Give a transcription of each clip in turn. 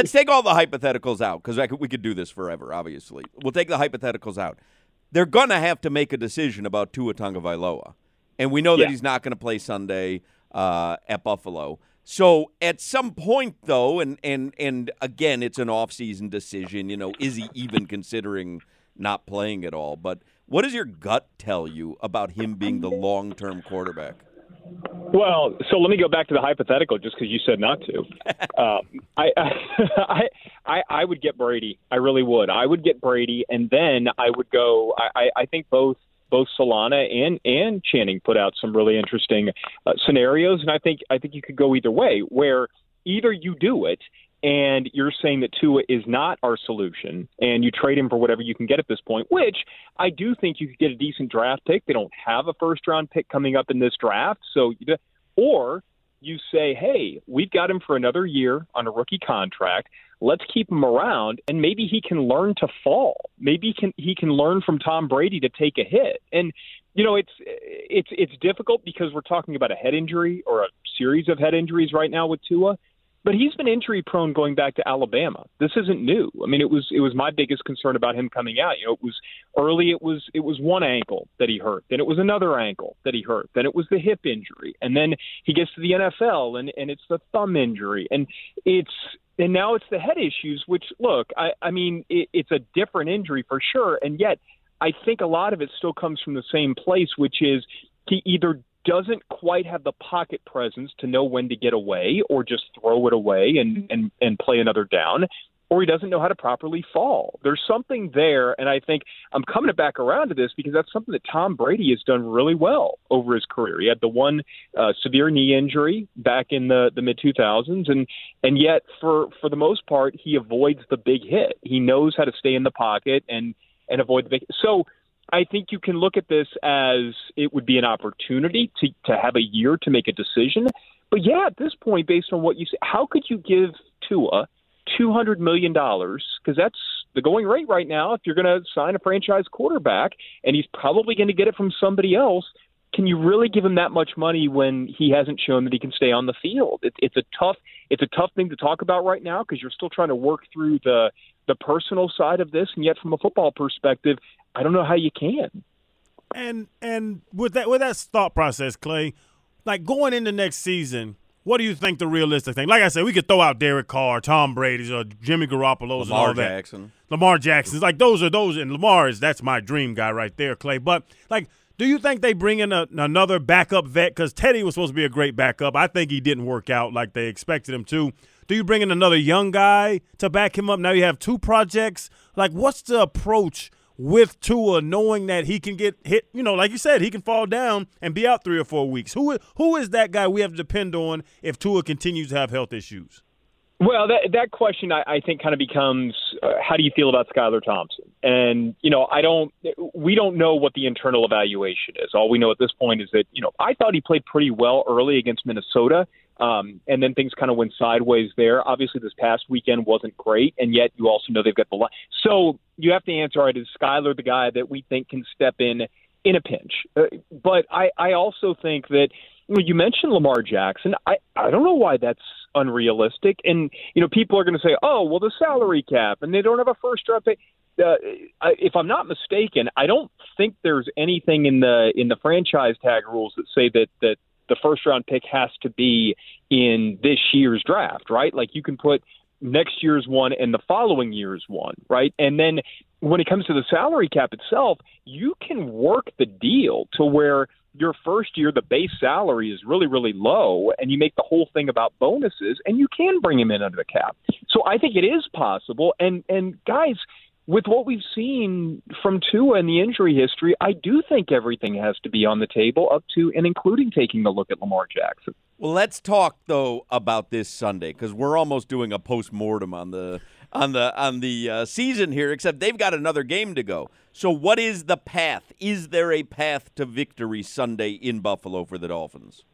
Let's take all the hypotheticals out because we could do this forever. Obviously, we'll take the hypotheticals out. They're gonna have to make a decision about Tua Tagovailoa, and we know that Yeah. he's not going to play Sunday uh, at Buffalo. So at some point, though, and and and again, it's an off-season decision. You know, is he even considering not playing at all? But what does your gut tell you about him being the long-term quarterback? Well, so let me go back to the hypothetical, just because you said not to. Um, I, I, I, I would get Brady. I really would. I would get Brady, and then I would go. I, I- I think both both Solana and and Channing put out some really interesting uh, scenarios, and I think I think you could go either way. Where either you do it and you're saying that Tua is not our solution, and you trade him for whatever you can get at this point, which I do think you could get a decent draft pick. They don't have a first round pick coming up in this draft, so or you say, hey, we've got him for another year on a rookie contract. Let's keep him around, and maybe he can learn to fall. Maybe he can he can learn from Tom Brady to take a hit. And you know, it's it's it's difficult because we're talking about a head injury or a series of head injuries right now with Tua. But he's been injury prone going back to Alabama. This isn't new. I mean, it was it was my biggest concern about him coming out. You know, it was early. It was it was one ankle that he hurt. Then it was another ankle that he hurt. Then it was the hip injury, and then he gets to the NFL, and and it's the thumb injury, and it's and now it's the head issues. Which look, I I mean, it, it's a different injury for sure, and yet I think a lot of it still comes from the same place, which is he either doesn't quite have the pocket presence to know when to get away or just throw it away and and and play another down or he doesn't know how to properly fall. There's something there and I think I'm coming back around to this because that's something that Tom Brady has done really well over his career. He had the one uh, severe knee injury back in the the mid 2000s and and yet for for the most part he avoids the big hit. He knows how to stay in the pocket and and avoid the big so I think you can look at this as it would be an opportunity to, to have a year to make a decision. But yeah, at this point, based on what you say, how could you give Tua two hundred million dollars? Because that's the going rate right now. If you're going to sign a franchise quarterback, and he's probably going to get it from somebody else, can you really give him that much money when he hasn't shown that he can stay on the field? It, it's a tough, it's a tough thing to talk about right now because you're still trying to work through the the personal side of this, and yet from a football perspective, I don't know how you can. And and with that with that thought process, Clay, like going into next season, what do you think the realistic thing? Like I said, we could throw out Derek Carr, Tom Brady's, or uh, Jimmy Garoppolo's, and Lamar all that. Jackson. Lamar Jackson's like those are those, and Lamar is that's my dream guy right there, Clay. But like, do you think they bring in a, another backup vet? Because Teddy was supposed to be a great backup. I think he didn't work out like they expected him to. Do you bring in another young guy to back him up? Now you have two projects. Like, what's the approach with Tua, knowing that he can get hit? You know, like you said, he can fall down and be out three or four weeks. Who who is that guy we have to depend on if Tua continues to have health issues? Well, that that question I, I think kind of becomes uh, how do you feel about Skylar Thompson? And you know, I don't, we don't know what the internal evaluation is. All we know at this point is that you know I thought he played pretty well early against Minnesota, um, and then things kind of went sideways there. Obviously, this past weekend wasn't great, and yet you also know they've got the line. So you have to answer: right, is Skylar the guy that we think can step in in a pinch? Uh, but I I also think that well, you mentioned Lamar Jackson. I, I don't know why that's unrealistic. And, you know, people are going to say, oh, well, the salary cap, and they don't have a first round pick. Uh, if I'm not mistaken, I don't think there's anything in the in the franchise tag rules that say that that the first round pick has to be in this year's draft, right? Like you can put next year's one and the following year's one, right? And then when it comes to the salary cap itself, you can work the deal to where your first year the base salary is really really low and you make the whole thing about bonuses and you can bring him in under the cap. So I think it is possible and and guys with what we've seen from Tua and the injury history, I do think everything has to be on the table up to and including taking a look at Lamar Jackson. Well, let's talk though about this Sunday because we're almost doing a post mortem on the on the on the uh, season here. Except they've got another game to go. So, what is the path? Is there a path to victory Sunday in Buffalo for the Dolphins?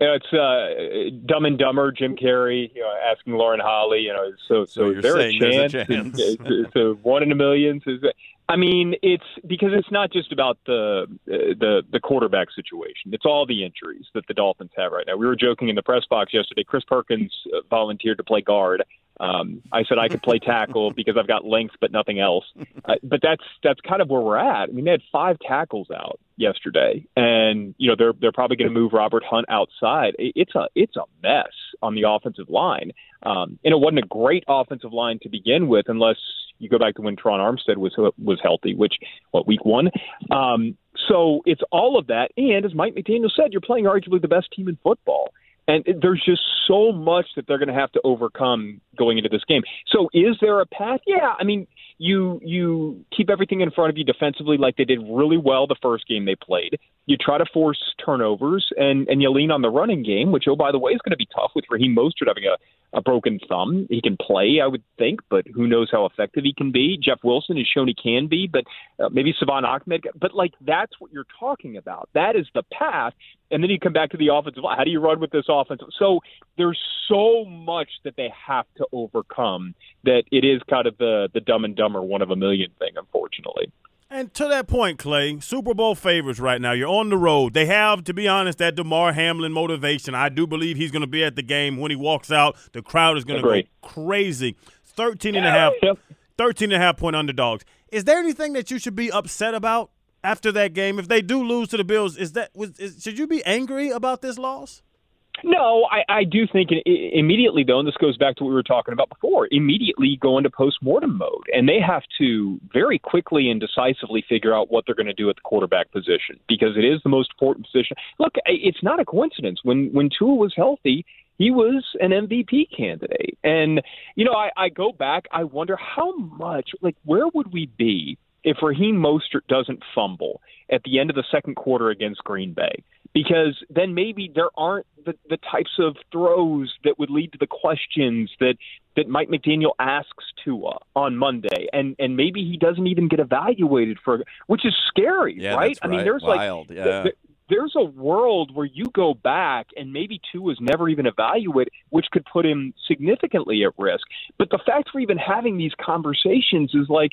You know, it's uh, Dumb and Dumber, Jim Carrey, you know, asking Lauren Holly, you know, so so, So is there a chance? a chance. It's, it's a one in a million. Is I mean, it's because it's not just about the the the quarterback situation. It's all the injuries that the Dolphins have right now. We were joking in the press box yesterday. Chris Perkins uh, volunteered to play guard. Um, I said I could play tackle because I've got length but nothing else. Uh, but that's that's kind of where we're at. I mean, they had five tackles out yesterday, and you know they're they're probably going to move Robert Hunt outside. It's a it's a mess on the offensive line, um, and it wasn't a great offensive line to begin with, unless you go back to when Terron Armstead was was healthy, which what week one. Um, so it's all of that, and as Mike McDaniel said, you're playing arguably the best team in football. And there's just so much that they're going to have to overcome going into this game. So, is there a path? Yeah, I mean, you you keep everything in front of you defensively, like they did really well the first game they played. You try to force turnovers, and and you lean on the running game, which oh by the way is going to be tough with Raheem Mostert having a a broken thumb. He can play, I would think, but who knows how effective he can be. Jeff Wilson has shown he can be, but uh, maybe Salvon Ahmed. But like that's what you're talking about. That is the path. And then you come back to the offensive line. How do you run with this offensive? So there's so much that they have to overcome that it is kind of the the dumb and dumber one of a million thing, unfortunately. And to that point, Clay, Super Bowl favors right now. You're on the road. They have, to be honest, that Damar Hamlin motivation. I do believe he's going to be at the game. When he walks out, the crowd is going to go crazy. 13 and a half, 13 and a half point underdogs. Is there anything that you should be upset about after that game? If they do lose to the Bills, is that was is, should you be angry about this loss? No, I, I do think immediately though, and this goes back to what we were talking about before. Immediately go into postmortem mode, and they have to very quickly and decisively figure out what they're going to do at the quarterback position because it is the most important position. Look, it's not a coincidence when when Tua was healthy. He was an MVP candidate, and you know I, I go back. I wonder how much, like, where would we be if Raheem Mostert doesn't fumble at the end of the second quarter against Green Bay? Because then maybe there aren't the, the types of throws that would lead to the questions that, that Mike McDaniel asks Tua uh, on Monday, and and maybe he doesn't even get evaluated for, which is scary, Yeah, right? I mean, there's Wild, like yeah. th- there's a world where you go back and maybe Tua is never even evaluated, which could put him significantly at risk. But the fact we're even having these conversations is like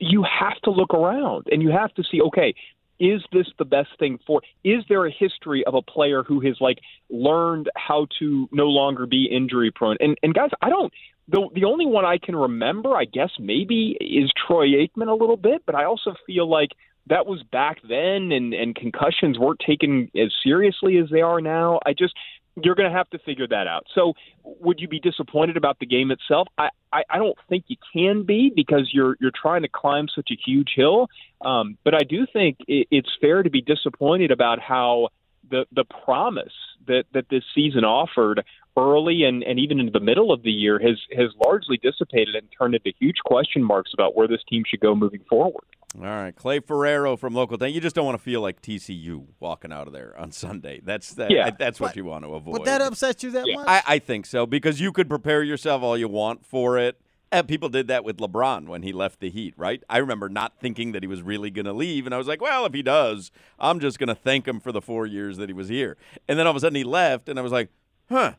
you have to look around and you have to see, okay, is this the best thing for is there a history of a player who has like learned how to no longer be injury prone? And and guys i don't the the only one i can remember i guess maybe is troy aikman a little bit but i also feel like that was back then and and concussions weren't taken as seriously as they are now. I just you're going to have to figure that out. So, would you be disappointed about the game itself? I, I, I don't think you can be because you're you're trying to climb such a huge hill. Um, but I do think it, it's fair to be disappointed about how the the promise that that this season offered early and, and even into the middle of the year has has largely dissipated and turned into huge question marks about where this team should go moving forward. All right, Clay Ferraro from local. Thing. You just don't want to feel like TCU walking out of there on Sunday. That's that. Yeah. that's what But- you want to avoid. Would that upset you that Yeah. much? I, I think so because you could prepare yourself all you want for it. And people did that with LeBron when he left the Heat, right? I remember not thinking that he was really going to leave, and I was like, "Well, if he does, I'm just going to thank him for the four years that he was here." And then all of a sudden he left, and I was like, "Huh."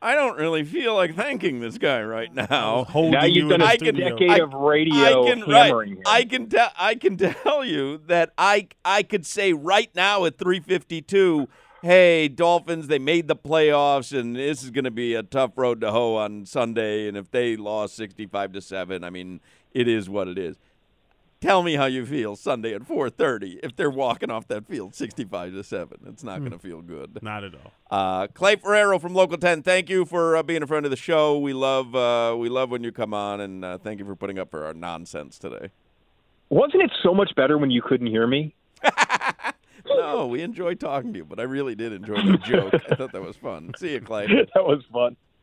I don't really feel like thanking this guy right now. Holding now you you've in done the a studio. decade I- of radio I can hammering right. I can tell. I can tell you that I I could say right now at 352. Hey, Dolphins, they made the playoffs, and this is going to be a tough road to hoe on Sunday. And if they lost 65 to 7, I mean, it is what it is. Tell me how you feel Sunday at 4:30 if they're walking off that field 65 to 7. It's not going to feel good. Not at all. Uh, Clay Ferraro from Local 10, thank you for uh, being a friend of the show. We love uh, we love when you come on, and uh, thank you for putting up for our nonsense today. Wasn't it so much better when you couldn't hear me? No, we enjoy talking to you, but I really did enjoy the joke. I thought that was fun. See you, Clay. that was fun.